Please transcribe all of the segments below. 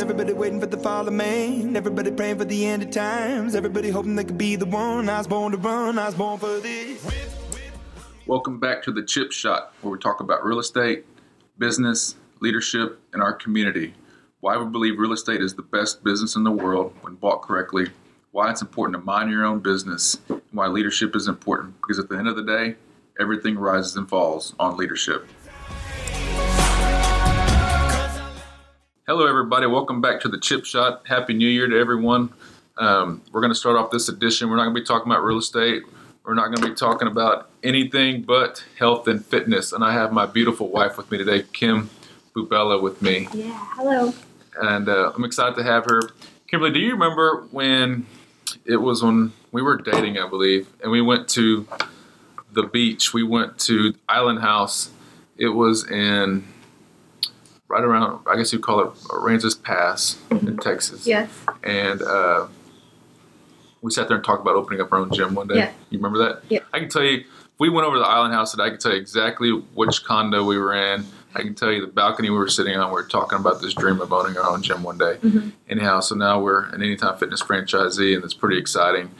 Everybody waiting for the fall of man. Everybody praying for the end of times. Everybody hoping they could be the one. I was born to run. I was born for this. Welcome back to the Chip Shot, where we talk about real estate, business, leadership, and our community. Why we believe real estate is the best business in the world when bought correctly. Why it's important to mind your own business. And why leadership is important. Because at the end of the day, everything rises and falls on leadership. Hello, everybody. Welcome back to the Chip Shot. Happy New Year to everyone. Um, we're going to start off this edition. We're not going to be talking about real estate. We're not going to be talking about anything but health and fitness. And I have my beautiful wife with me today, Kim Bubela, with me. Yeah, hello. And uh, I'm excited to have her. Kimberly, do you remember when it was when we were dating, I believe, and we went to the beach? We went to Island House. It was in right around, I guess you'd call it Aransas Pass in Texas. Yes. And uh, we sat there and talked about opening up our own gym one day. Yeah. You remember that? Yeah. I can tell you, if we went over to the Island House today, I can tell you exactly which condo we were in. I can tell you the balcony we were sitting on. We were talking about this dream of owning our own gym one day. Mm-hmm. Anyhow, so now we're an Anytime Fitness franchisee, and it's pretty exciting.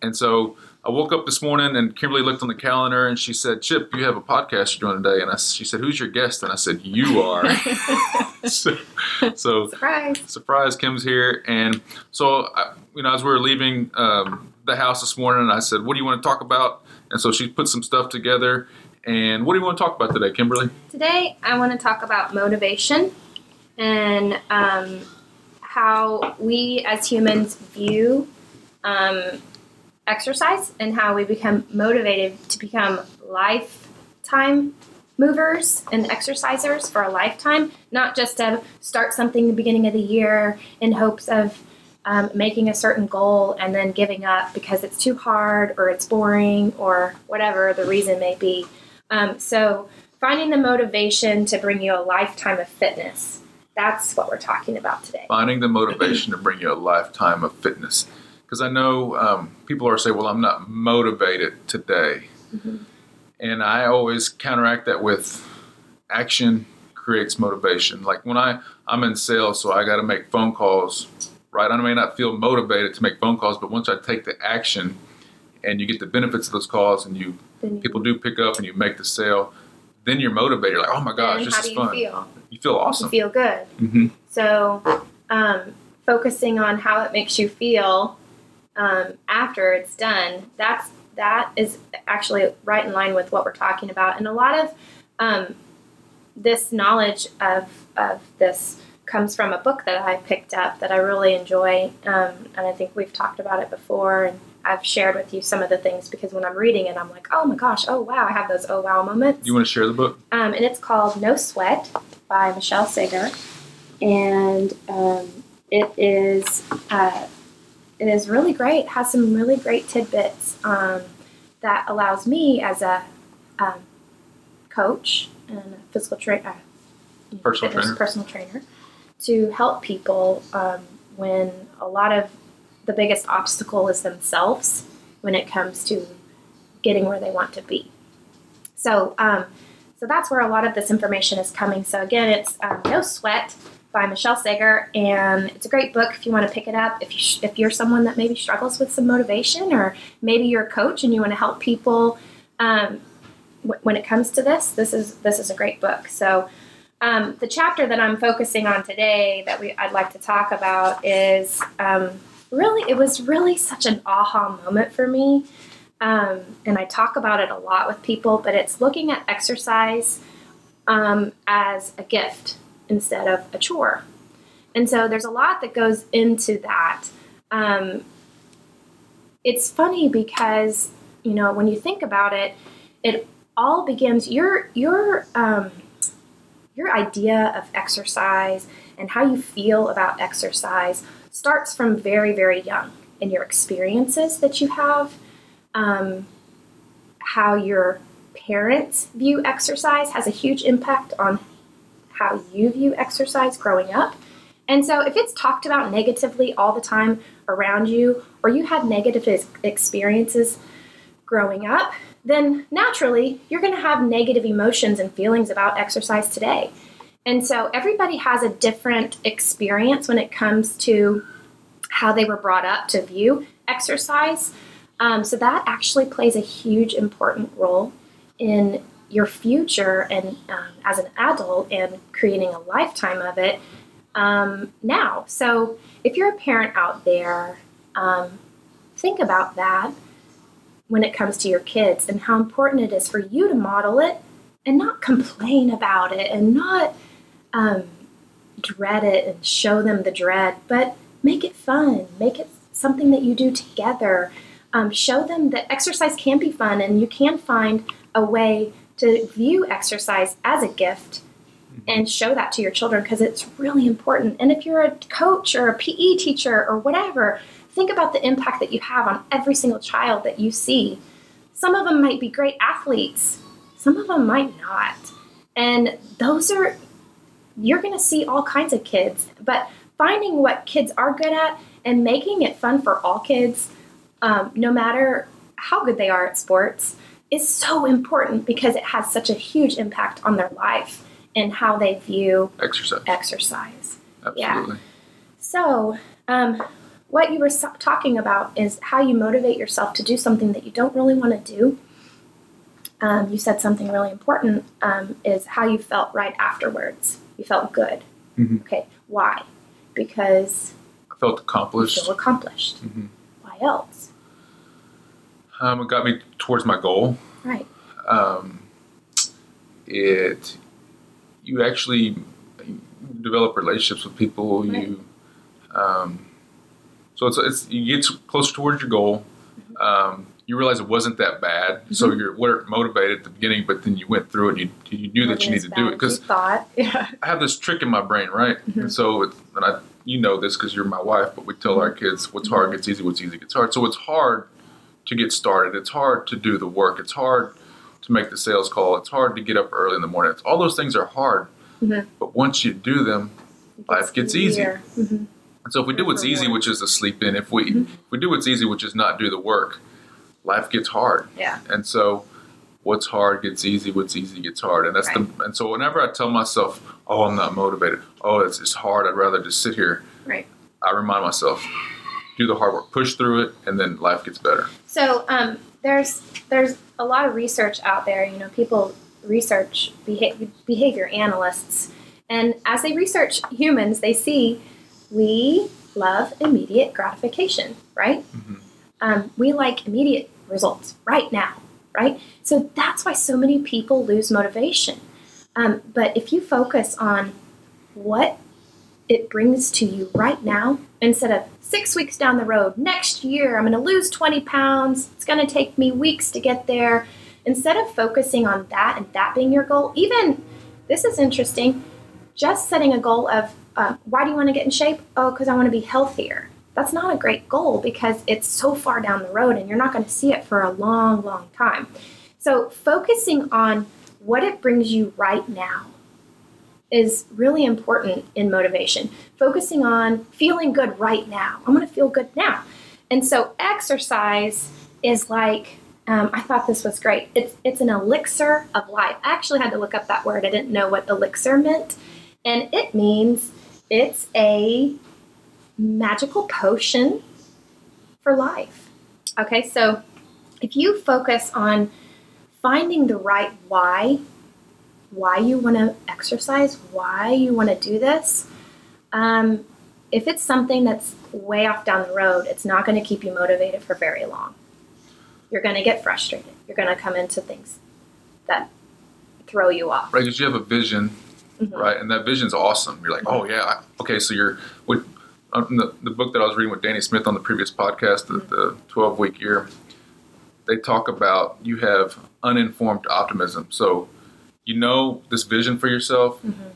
And so I woke up this morning, and Kimberly looked on the calendar, and she said, "Chip, you have a podcast you're doing today." And I, she said, "Who's your guest?" And I said, "You are." so, so Surprise. surprise kim's here and so I- you know as we were leaving um, the house this morning i said what do you want to talk about and so she put some stuff together and what do you want to talk about today kimberly Today, I want to talk about motivation and um, how we as humans view um, exercise and how we become motivated to become lifetime movers and exercisers for a lifetime, not just to start something the beginning of the year in hopes of um, making a certain goal and then giving up because it's too hard or it's boring or whatever the reason may be. Um, so, finding the motivation to bring you a lifetime of fitness. That's what we're talking about today. finding the motivation to bring you a lifetime of fitness because i know um, people are saying well i'm not motivated today. And i always counteract that with action creates motivation. Like when i i'm in sales so i got to make phone calls right? I may not feel motivated to make phone calls but once i take the action and you get the benefits of those calls and you people do pick up and you make the sale then you're motivated. You're like oh my gosh this is do you fun. feel? you feel awesome. You feel good. hmm So, um, focusing on how it makes you feel um, after it's done, that's that is actually right in line with what we're talking about. And a lot of um, this knowledge of of this comes from a book that I picked up that I really enjoy, um, and I think we've talked about it before. And I've shared with you some of the things because when I'm reading it, I'm like, oh my gosh, oh wow, I have those oh wow moments you want to share the book um, and it's called No Sweat by Michelle Segar, and um, it is uh, is really great. Has some really great tidbits um, that allows me as a um, coach and a physical trainer, Personal trainer. personal trainer, to help people um, when a lot of the biggest obstacle is themselves when it comes to getting where they want to be. So, um, so that's where a lot of this information is coming. So again, it's um, No Sweat by Michelle Segar, and it's a great book if you want to pick it up. If you sh- if you're someone that maybe struggles with some motivation, or maybe you're a coach and you want to help people um, w- when it comes to this, this is this is a great book. So. Um, the chapter that I'm focusing on today that we I'd like to talk about is um, really it was really such an aha moment for me um, and I talk about it a lot with people, but it's looking at exercise um, as a gift instead of a chore. And so there's a lot that goes into that. Um, it's funny because you know when you think about it, it all begins your your um, your idea of exercise and how you feel about exercise starts from very very young in your experiences that you have um, how your parents view exercise has a huge impact on how you view exercise growing up. And so, if it's talked about negatively all the time around you, or you had negative experiences growing up, then naturally you're going to have negative emotions and feelings about exercise today. And so everybody has a different experience when it comes to how they were brought up to view exercise. Um, so that actually plays a huge important role in your future and um, as an adult and creating a lifetime of it um, now. So if you're a parent out there, um, think about that when it comes to your kids and how important it is for you to model it and not complain about it and not um, dread it and show them the dread, but make it fun, make it something that you do together. Um, show them that exercise can be fun and you can find a way to view exercise as a gift and show that to your children because it's really important. And if you're a coach or a PE teacher or whatever, think about the impact that you have on every single child that you see. Some of them might be great athletes, some of them might not. And those are, you're going to see all kinds of kids, but finding what kids are good at and making it fun for all kids, um, no matter how good they are at sports, is so important because it has such a huge impact on their life and how they view Exercise. exercise. Absolutely. So, um, what you were talking about is how you motivate yourself to do something that you don't really want to do. Um, you said something really important um, is how you felt right afterwards. You felt good. Mhm. Okay, why? Because I felt you accomplished. feel accomplished. Mhm. Why else? Um, it got me towards my goal. Right. Um, it you actually develop relationships with people. You um, so it's, it's you get closer towards your goal. Um, you realize it wasn't that bad, so you're weren't motivated at the beginning, but then you went through it. and You you knew that you need to do it because thought. Yeah. I have this trick in my brain, right? And so, it's, and I, you know this because you're my wife, but we tell our kids what's hard gets easy, what's easy gets hard. So it's hard to get started. It's hard to do the work. It's hard to make the sales call. It's hard to get up early in the morning. It's, all those things are hard. Mhm. But once you do them, Life gets easy. Mm-hmm. and so if we do what's easy, which is to sleep in, if we Mm-hmm. if we do what's easy, which is not do the work, life gets hard. Yeah. And so, what's hard gets easy. What's easy gets hard. And that's the. And so, whenever I tell myself, "Oh, I'm not motivated. Oh, it's, it's hard. I'd rather just sit here." Right. I remind myself, do the hard work, push through it, and then life gets better. So um, there's there's a lot of research out there. You know, people research beha- behavior analysts, and as they research humans, they see we love immediate gratification, right? Mhm. Um, we like immediate results right now, right? So that's why so many people lose motivation. Um, but if you focus on what it brings to you right now instead of six weeks down the road, next year I'm going to lose 20 pounds, it's going to take me weeks to get there. Instead of focusing on that and that being your goal, even this is interesting, just setting a goal of uh, why do you want to get in shape? Oh, because I want to be healthier. That's not a great goal because it's so far down the road and you're not going to see it for a long, long time. So, focusing on what it brings you right now is really important in motivation. Focusing on feeling good right now. I'm going to feel good now. And so exercise is like, um, I thought this was great. It's, it's an elixir of life. I actually had to look up that word. I didn't know what elixir meant. And it means it's a magical potion for life. Okay, so if you focus on finding the right why why you want to exercise, why you want to do this. Um, if it's something that's way off down the road, it's not going to keep you motivated for very long. You're going to get frustrated. You're going to come into things that throw you off. Right? Because you have a vision, Mhm. right? And that vision's awesome. You're like, oh yeah, I, okay. So you're with um, the, the book that I was reading with Danny Smith on the previous podcast, the, the 12 week year. They talk about you have uninformed optimism. So you know this vision for yourself, mm-hmm.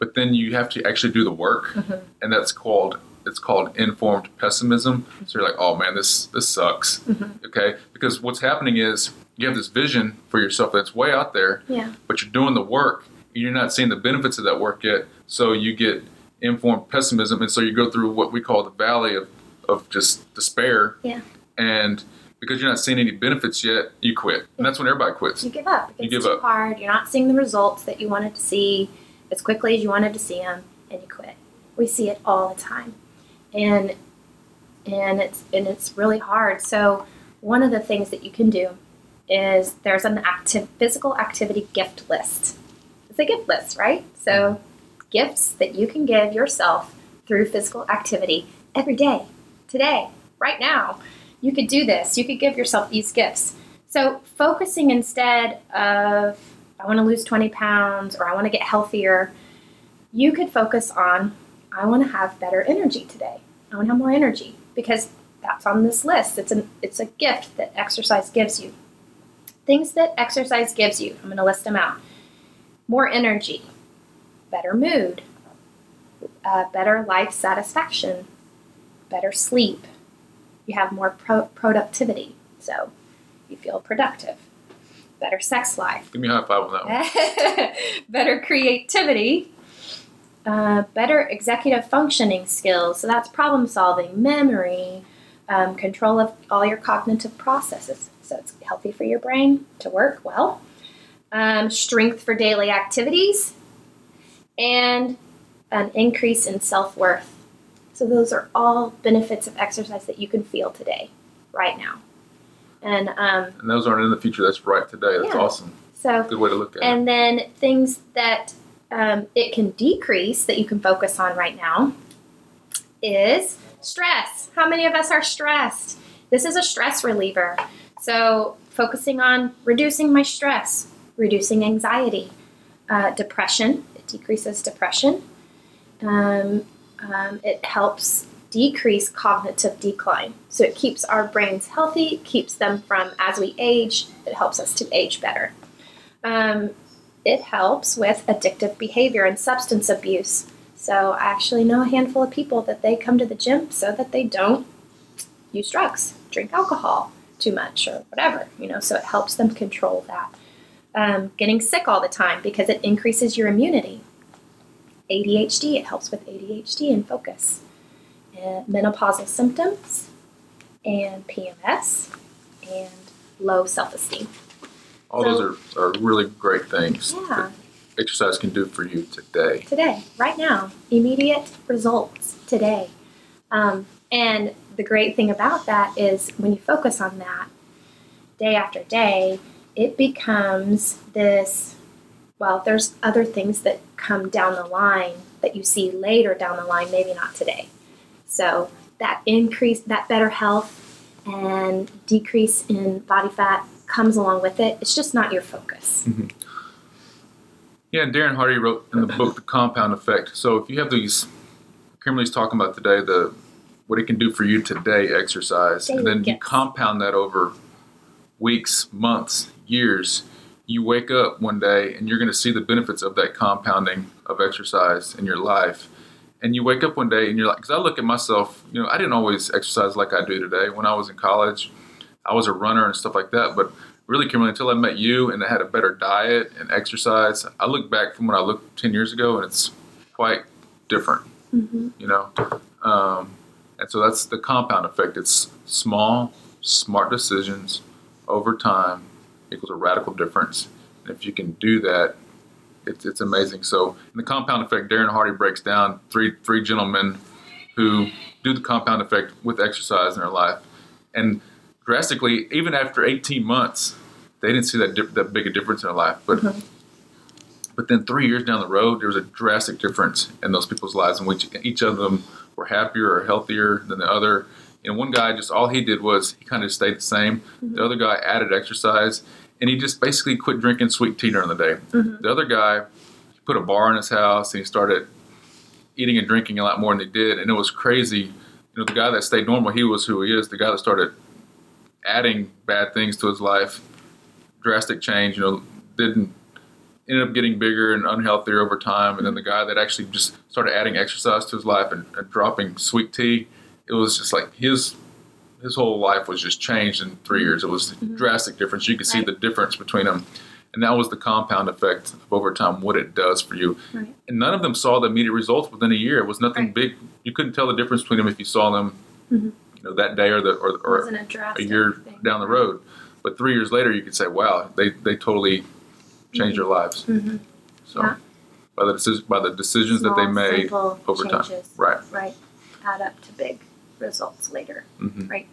but then you have to actually do the work, mm-hmm. and that's called it's called informed pessimism. So you're like, oh man, this this sucks. Mm-hmm. Okay, because what's happening is you have this vision for yourself that's way out there, Yeah. but you're doing the work. And you're not seeing the benefits of that work yet, so you get informed pessimism, and so you go through what we call the valley of of just despair. Yeah. And because you're not seeing any benefits yet, you quit, and that's when everybody quits. You give up. You give up. hard. You're not seeing the results that you wanted to see, as quickly as you wanted to see them, and you quit. We see it all the time, and and it's and it's really hard. So one of the things that you can do is there's an active physical activity gift list. It's a gift list, right? So mm-hmm. gifts that you can give yourself through physical activity every day, today, right now. You could do this. You could give yourself these gifts. So focusing instead of I want to lose 20 pounds or I want to get healthier, you could focus on I want to have better energy today. I want to have more energy because that's on this list. It's an it's a gift that exercise gives you. Things that exercise gives you. I'm going to list them out. More energy, better mood, uh, better life satisfaction, better sleep. You have more pro- productivity, so you feel productive. Better sex life, Give me a high five on that one. better creativity, uh, better executive functioning skills. So that's problem solving, memory, um, control of all your cognitive processes. So it's healthy for your brain to work well. Um, strength for daily activities, and an increase in self worth. So those are all benefits of exercise that you can feel today, right now. And um, And those aren't in the future. That's right today. That's Yeah. awesome. so Good way to look at it. and then things that um, it can decrease that you can focus on right now is stress. How many of us are stressed? This is a stress reliever. So, focusing on reducing my stress, reducing anxiety, uh, depression, it decreases depression. Um, um, it helps decrease cognitive decline. So, it keeps our brains healthy, keeps them from, as we age, it helps us to age better. Um, it helps with addictive behavior and substance abuse. So I actually know a handful of people that they come to the gym so that they don't use drugs, drink alcohol too much, or whatever. You know, so it helps them control that. Um, getting sick all the time because it increases your immunity. ADHD, it helps with ADHD and focus. And menopausal symptoms, and PMS, and low self-esteem. All those are, are really great things Yeah. that exercise can do for you today. today, right now, immediate results today. Um, and the great thing about that is when you focus on that day after day, it becomes this. Well, there's other things that come down the line that you see later down the line, maybe not today. So that increase, that better health and decrease in body fat comes along with it. It's just not your focus. Mm-hmm. Yeah, and Darren Hardy wrote in the book The Compound Effect. So if you have these, Kimberly's talking about today, the what it can do for you today, exercise, Daily and then you compound that over weeks, months, years. You wake up one day and you're going to see the benefits of that compounding of exercise in your life. And you wake up one day and you're like, because I look at myself, you know, I didn't always exercise like I do today. When I was in college, I was a runner and stuff like that. But really, Kimberly, until I met you and I had a better diet and exercise, I look back from when I looked 10 years ago and it's quite different, Mm-hmm. you know? Um, and so that's the compound effect. It's small, smart decisions over time equals a radical difference. And if you can do that, it's, it's amazing. So in the compound effect, Darren Hardy breaks down three three gentlemen who do the compound effect with exercise in their life, and drastically, even after 18 months, they didn't see that dip, that big a difference in their life. But mm-hmm. but then three years down the road, there was a drastic difference in those people's lives, in which each of them were happier or healthier than the other. And one guy just all he did was he kind of stayed the same. Mm-hmm. The other guy added exercise, and he just basically quit drinking sweet tea during the day. Mm-hmm. The other guy he put a bar in his house and he started eating and drinking a lot more than he did, and it was crazy. You know, the guy that stayed normal, he was who he is. The guy that started adding bad things to his life, drastic change. You know, didn't ended up getting bigger and unhealthier over time. And then the guy that actually just started adding exercise to his life and, and dropping sweet tea, it was just like his his whole life was just changed in three years. It was a drastic difference. You could see the difference between them. And that was the compound effect of over time, what it does for you. Right. And none of them saw the immediate results within a year. It was nothing Right. big. You couldn't tell the difference between them if you saw them, Mhm. you know, that day or the or, or a a year thing. down the road. But three years later, you could say, "Wow, they they totally changed their lives." Mhm. So, Yeah. by the by the decisions that they made over time. Right. Right. Add up to big results later. hmm Right.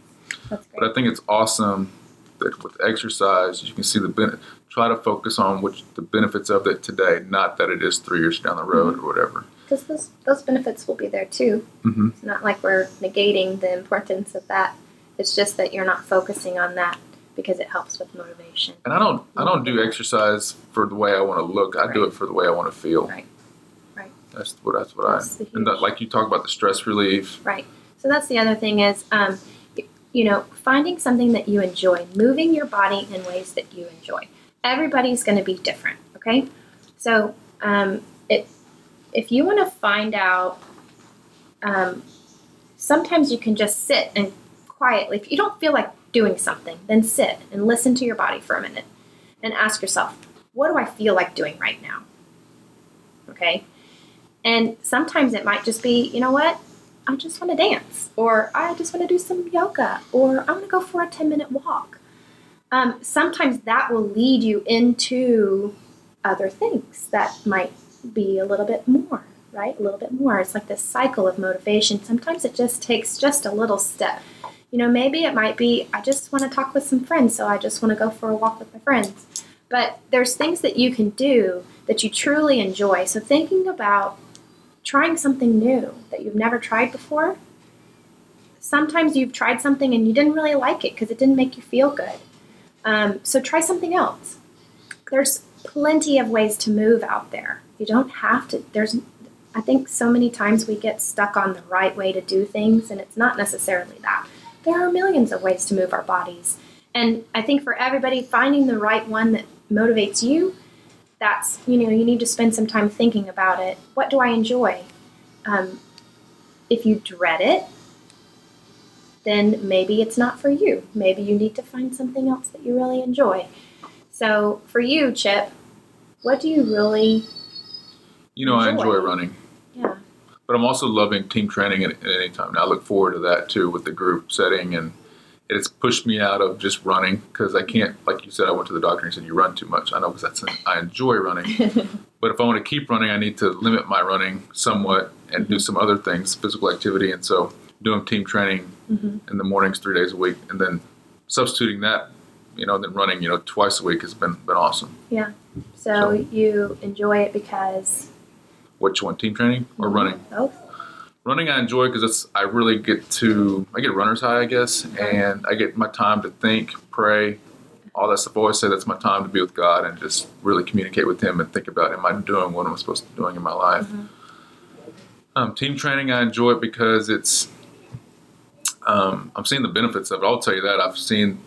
That's But I think it's awesome that with exercise, you can see the benefit. try to focus on which the benefits of it today, not that it is three years down the road or whatever. Because those, those benefits will be there too. hmm It's not like we're negating the importance of that. It's just that you're not focusing on that because it helps with motivation. And I don't, I don't do exercise for the way I want to look. I do it for the way I want to feel. Right. Right. That's what that's what That's I. And that, like you talk about the stress relief. Right. So that's the other thing is, um, you know, finding something that you enjoy, moving your body in ways that you enjoy. Everybody's going to be different. Okay. So um, if if you want to find out, um, sometimes you can just sit and quietly. If you don't feel like doing something, then sit and listen to your body for a minute and ask yourself, what do I feel like doing right now? Okay. And sometimes it might just be, you know what? I just want to dance, or I just want to do some yoga, or I want to go for a 10 minute walk. Um, sometimes that will lead you into other things that might be a little bit more, right? A little bit more. It's like this cycle of motivation. Sometimes it just takes just a little step. You know, maybe it might be, I just want to talk with some friends, so I just want to go for a walk with my friends. But there's things that you can do that you truly enjoy. So thinking about trying something new that you've never tried before. Sometimes you've tried something and you didn't really like it because it didn't make you feel good. Um, so try something else. There's plenty of ways to move out there. You don't have to. There's, I think, so many times we get stuck on the right way to do things, and it's not necessarily that. There are millions of ways to move our bodies, and I think for everybody, finding the right one that motivates you that's you know you need to spend some time thinking about it. What do i enjoy? Um, if you dread it then maybe it's not for you. Maybe you need to find something else that you really enjoy. So for you chip what do you really You know, I Enjoy. enjoy running, yeah. But I'm also loving team training at, at any time. Now I look forward to that too with the group setting, and it's pushed me out of just running because I can't. Like you said, I went to the doctor and he said you run too much. I know because that's I enjoy running, but if I want to keep running, I need to limit my running somewhat and do some other things, physical activity, and so doing team training Mhm. in the mornings three days a week, and then substituting that, you know, then running, you know, twice a week has been been awesome. so So- you enjoy it because Which one, team training or running? both running I enjoy because it's I really get to I get runner's high I guess and I get my time to think pray all that stuff. I always say that's my time to be with God and just really communicate with him and think about am I doing what I'm supposed to be doing in my life? Mhm. um, team training I enjoy it because it's um, I'm seeing the benefits of it. I'll tell you that. I've seen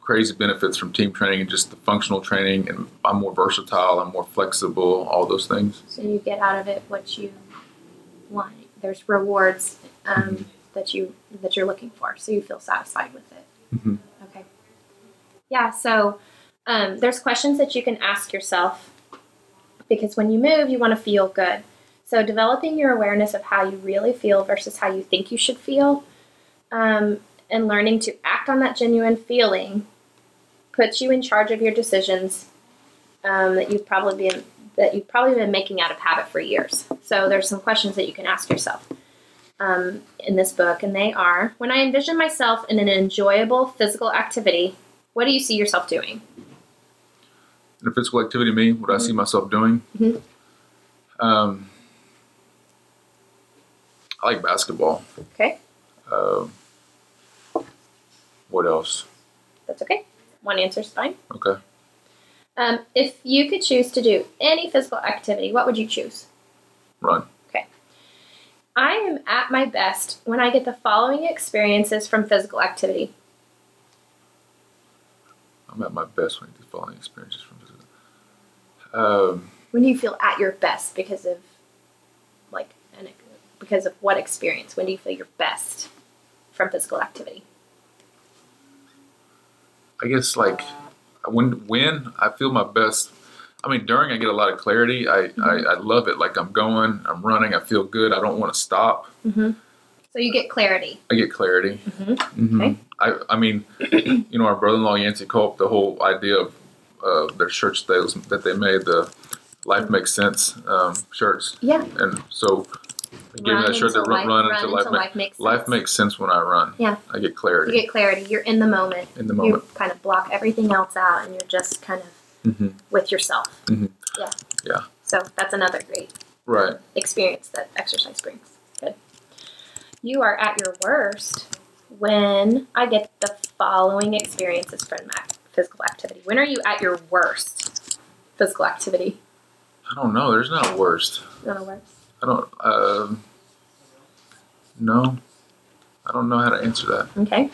crazy benefits from team training and just the functional training and I'm more versatile I'm more flexible all those things. So you get out of it what you want there's rewards um, that you that you're looking for so you feel satisfied with it. Mhm. okay. Yeah so um, there's questions that you can ask yourself because when you move you want to feel good. So developing your awareness of how you really feel versus how you think you should feel um, and learning to act on that genuine feeling puts you in charge of your decisions um, that you've probably been that you've probably been making out of habit for years. So there's some questions that you can ask yourself um, in this book, and they are: When I envision myself in an enjoyable physical activity, what do you see yourself doing? in a physical activity me what I see myself doing Mhm. um, I like basketball Okay, um, what else that's okay. One answer's fine. okay Um, if you could choose to do any physical activity, what would you choose? run Okay. I am at my best when I get the following experiences from physical activity. I'm at my best when I do following experiences from physical um, When do you feel at your best because of like an, because of what experience? When do you feel your best from physical activity? I guess like when when I feel my best. I mean, during I get a lot of clarity. I, I, I love it. Like I'm going, I'm running. I feel good. I don't want to stop. Mm-hmm. So you get clarity. I get clarity. Mhm. Mhm. Okay. I, I mean, you know, our brother-in-law Yancey Culp, the whole idea of uh, their church that, was, that they made, the Life Makes Sense um, shirts. Yeah. And so I gave me that that until run, run life, until life, ma- makes sense. life makes sense when I run. Yeah. I get clarity. You get clarity. You're in the moment. in the moment. You kind of block everything else out, and you're just kind of hmm with yourself. Mhm. Yeah. Yeah. So that's another great Right. experience that exercise brings. Good. You are at your worst when I get the following experiences from physical activity. When are you at your worst physical activity? I don't know. There's not a worst. No worst. I don't. Um, no. I don't know how to answer that. Okay.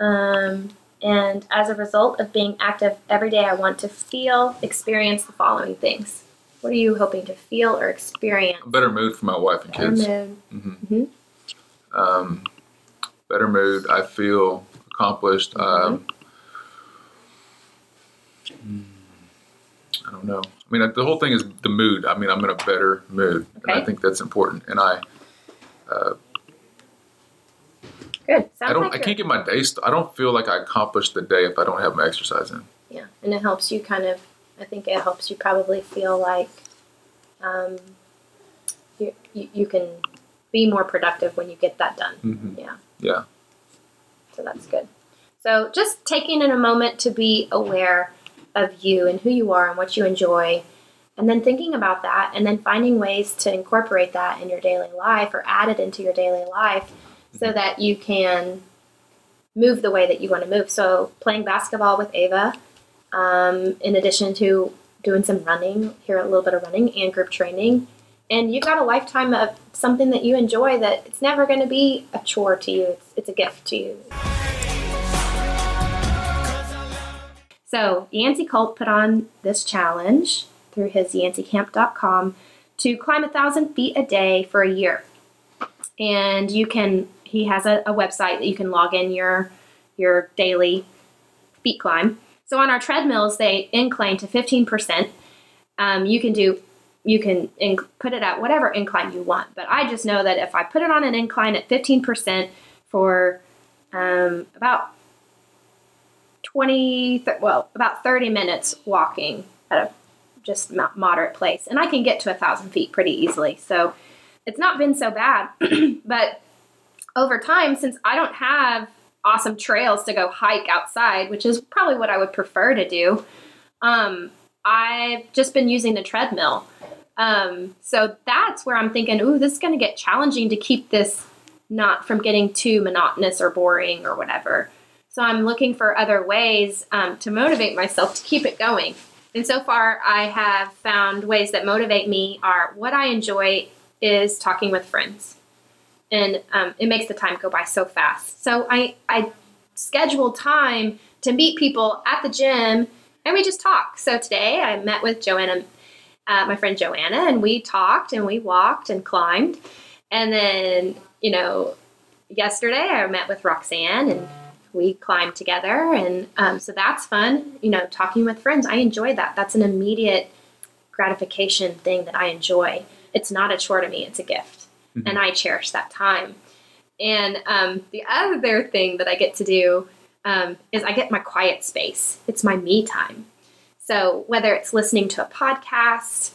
Um, and as a result of being active every day, I want to feel, experience the following things. What are you hoping to feel or experience? A better mood for my wife and Better kids. mood. hmm Mhm. Um, better mood. I feel accomplished. Um, hmm, I don't know. I mean, the whole thing is the mood. I mean, I'm in a better mood, and I think that's important. And I, Good. Sounds I don't. like I can't get my day. St- I don't feel like I accomplished the day if I don't have my exercise in. Yeah, and it helps you kind of. I think it helps you probably feel like um, you, you you can be more productive when you get that done. Mm-hmm. Yeah. Yeah. So that's good. So just taking in a moment to be aware of you and who you are and what you enjoy, and then thinking about that, and then finding ways to incorporate that in your daily life or add it into your daily life so that you can move the way that you want to move. So playing basketball with Ava, um, in addition to doing some running, here a little bit of running and group training. And you've got a lifetime of something that you enjoy that it's never going to be a chore to you. It's, it's a gift to you. So Yancey Culp put on this challenge through his yanceycamp.com to climb a thousand feet a day for a year. And you can he has a, a website that you can log in your your daily feet climb. So on our treadmills, they incline to 15%. Um, you can do you can inc- put it at whatever incline you want. But I just know that if I put it on an incline at 15% for um, about 20, th- well, about 30 minutes walking at a just moderate place, and I can get to a thousand feet pretty easily. So it's not been so bad. but over time, since I don't have awesome trails to go hike outside, which is probably what I would prefer to do, um, I've just been using the treadmill. Um, so that's where I'm thinking, ooh, this is going to get challenging to keep this not from getting too monotonous or boring or whatever. So I'm looking for other ways um, to motivate myself to keep it going. And so far, I have found ways that motivate me are what I enjoy is talking with friends. And um, it makes the time go by so fast. So I, I schedule time to meet people at the gym and we just talk. So today I met with Joanna, uh, my friend Joanna, and we talked and we walked and climbed. And then, you know, yesterday I met with Roxanne and we climb together. And um, so that's fun, you know, talking with friends. I enjoy that. That's an immediate gratification thing that I enjoy. It's not a chore to me, it's a gift. Mhm. And I cherish that time. And um, the other thing that I get to do um, is I get my quiet space. It's my me time. So whether it's listening to a podcast,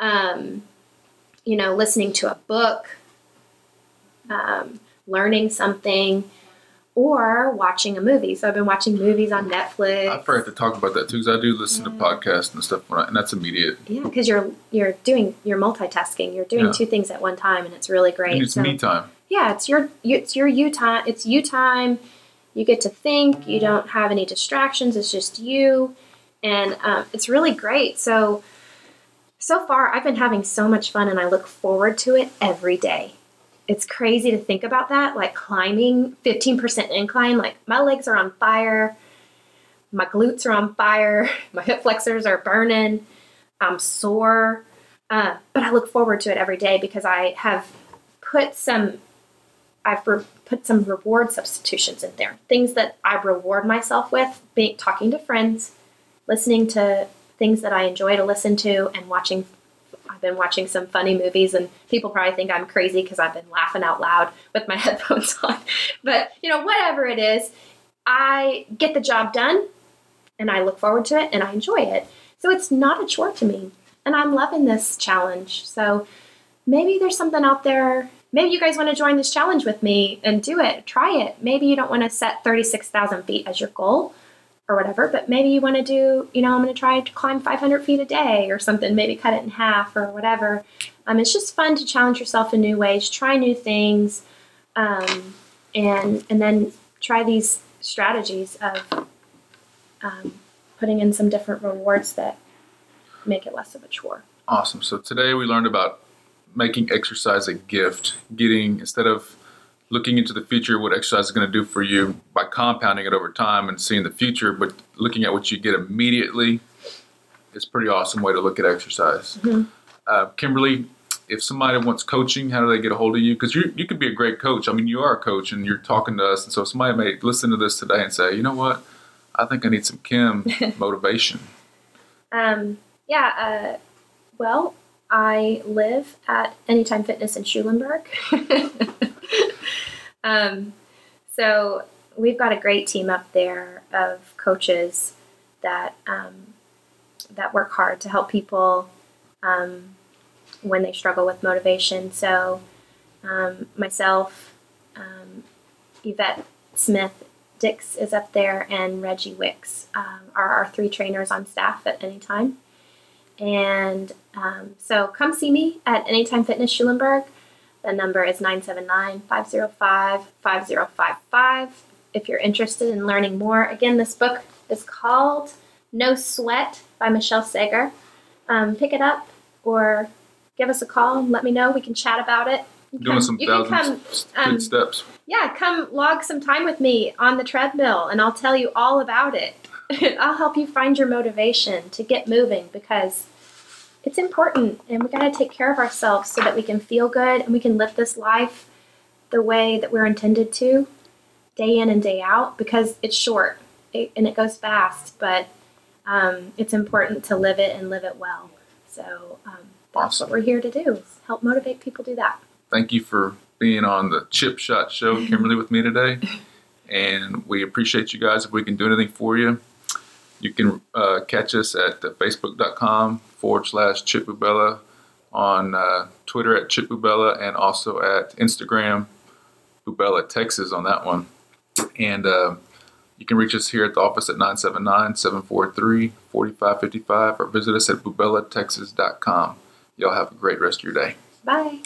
um, you know, listening to a book, um, learning something, or watching a movie. So I've been watching movies on Netflix. I forgot to talk about that too because I do listen to podcasts and stuff, when I, and that's immediate. Yeah, because you're you're doing you're multitasking. You're doing Yeah. two things at one time, and it's really great. And it's So- me time. yeah, it's your you, it's your you time. It's you time. You get to think. You don't have any distractions. It's just you, and um, it's really great. So so far, I've been having so much fun, and I look forward to it every day. It's crazy to think about that, like climbing 15% incline. Like my legs are on fire, my glutes are on fire, my hip flexors are burning. I'm sore, uh, but I look forward to it every day because I have put some I've re- put some reward substitutions in there. Things that I reward myself with, being talking to friends, listening to things that I enjoy to listen to, and watching. Been watching some funny movies, and people probably think I'm crazy because I've been laughing out loud with my headphones on. But you know, whatever it is, I get the job done, and I look forward to it, and I enjoy it. So it's not a chore to me. And I'm loving this challenge. So maybe there's something out there. Maybe you guys want to join this challenge with me and do it. Try it. Maybe you don't want to set 36,000 feet as your goal or whatever, but maybe you want to do, you know, I'm going to try to climb 500 feet a day or something, maybe cut it in half or whatever. Um, it's just fun to challenge yourself in new ways, try new things, um, and and then try these strategies of um, putting in some different rewards that make it less of a chore. Awesome. So today we learned about making exercise a gift, getting instead of looking into the future what exercise is going to do for you by compounding it over time and seeing the future, but looking at what you get immediately is a pretty awesome way to look at exercise. Mm-hmm. Uh, Kimberly, if somebody wants coaching, how do they get a hold of you? Because you you could be a great coach. I mean, you are a coach, and you're talking to us, and so somebody may listen to this today and say, you know what, I think I need some Kim motivation. Um, yeah, uh, well, I live at Anytime Fitness in Schulenburg. um, so we've got a great team up there of coaches that um, that work hard to help people um, when they struggle with motivation. So um, myself, um, Yvette Smith Dix is up there, and Reggie Wicks um, are our three trainers on staff at Anytime. And um, so come see me at Anytime Fitness Schulenburg. The number is 979 505 5055 if you're interested in learning more. Again, this book is called No Sweat by Michelle Segar. Um, pick it up or give us a call and let me know. We can chat about it. You Doing come- some you thousand come, um, steps. yeah, come log some time with me on the treadmill and I'll tell you all about it. I'll help you find your motivation to get moving because it's important and we got to take care of ourselves so that we can feel good and we can live this life the way that we're intended to day in and day out because it's short and it goes fast, but um, it's important to live it and live it well. So um, that's Awesome. what we're here to do help motivate people do that. Thank you for being on the Chip Shot Show, Kimberly, with me today. And we appreciate you guys. If we can do anything for you, you can uh, catch us at facebook.com forward slash chipbubela, on uh, Twitter at Chip Bubela, and also at Instagram, Bubela Texas on that one. And uh, you can reach us here at the office at 979 743 4555 or visit us at bubelatexas.com. Y'all have a great rest of your day. Bye.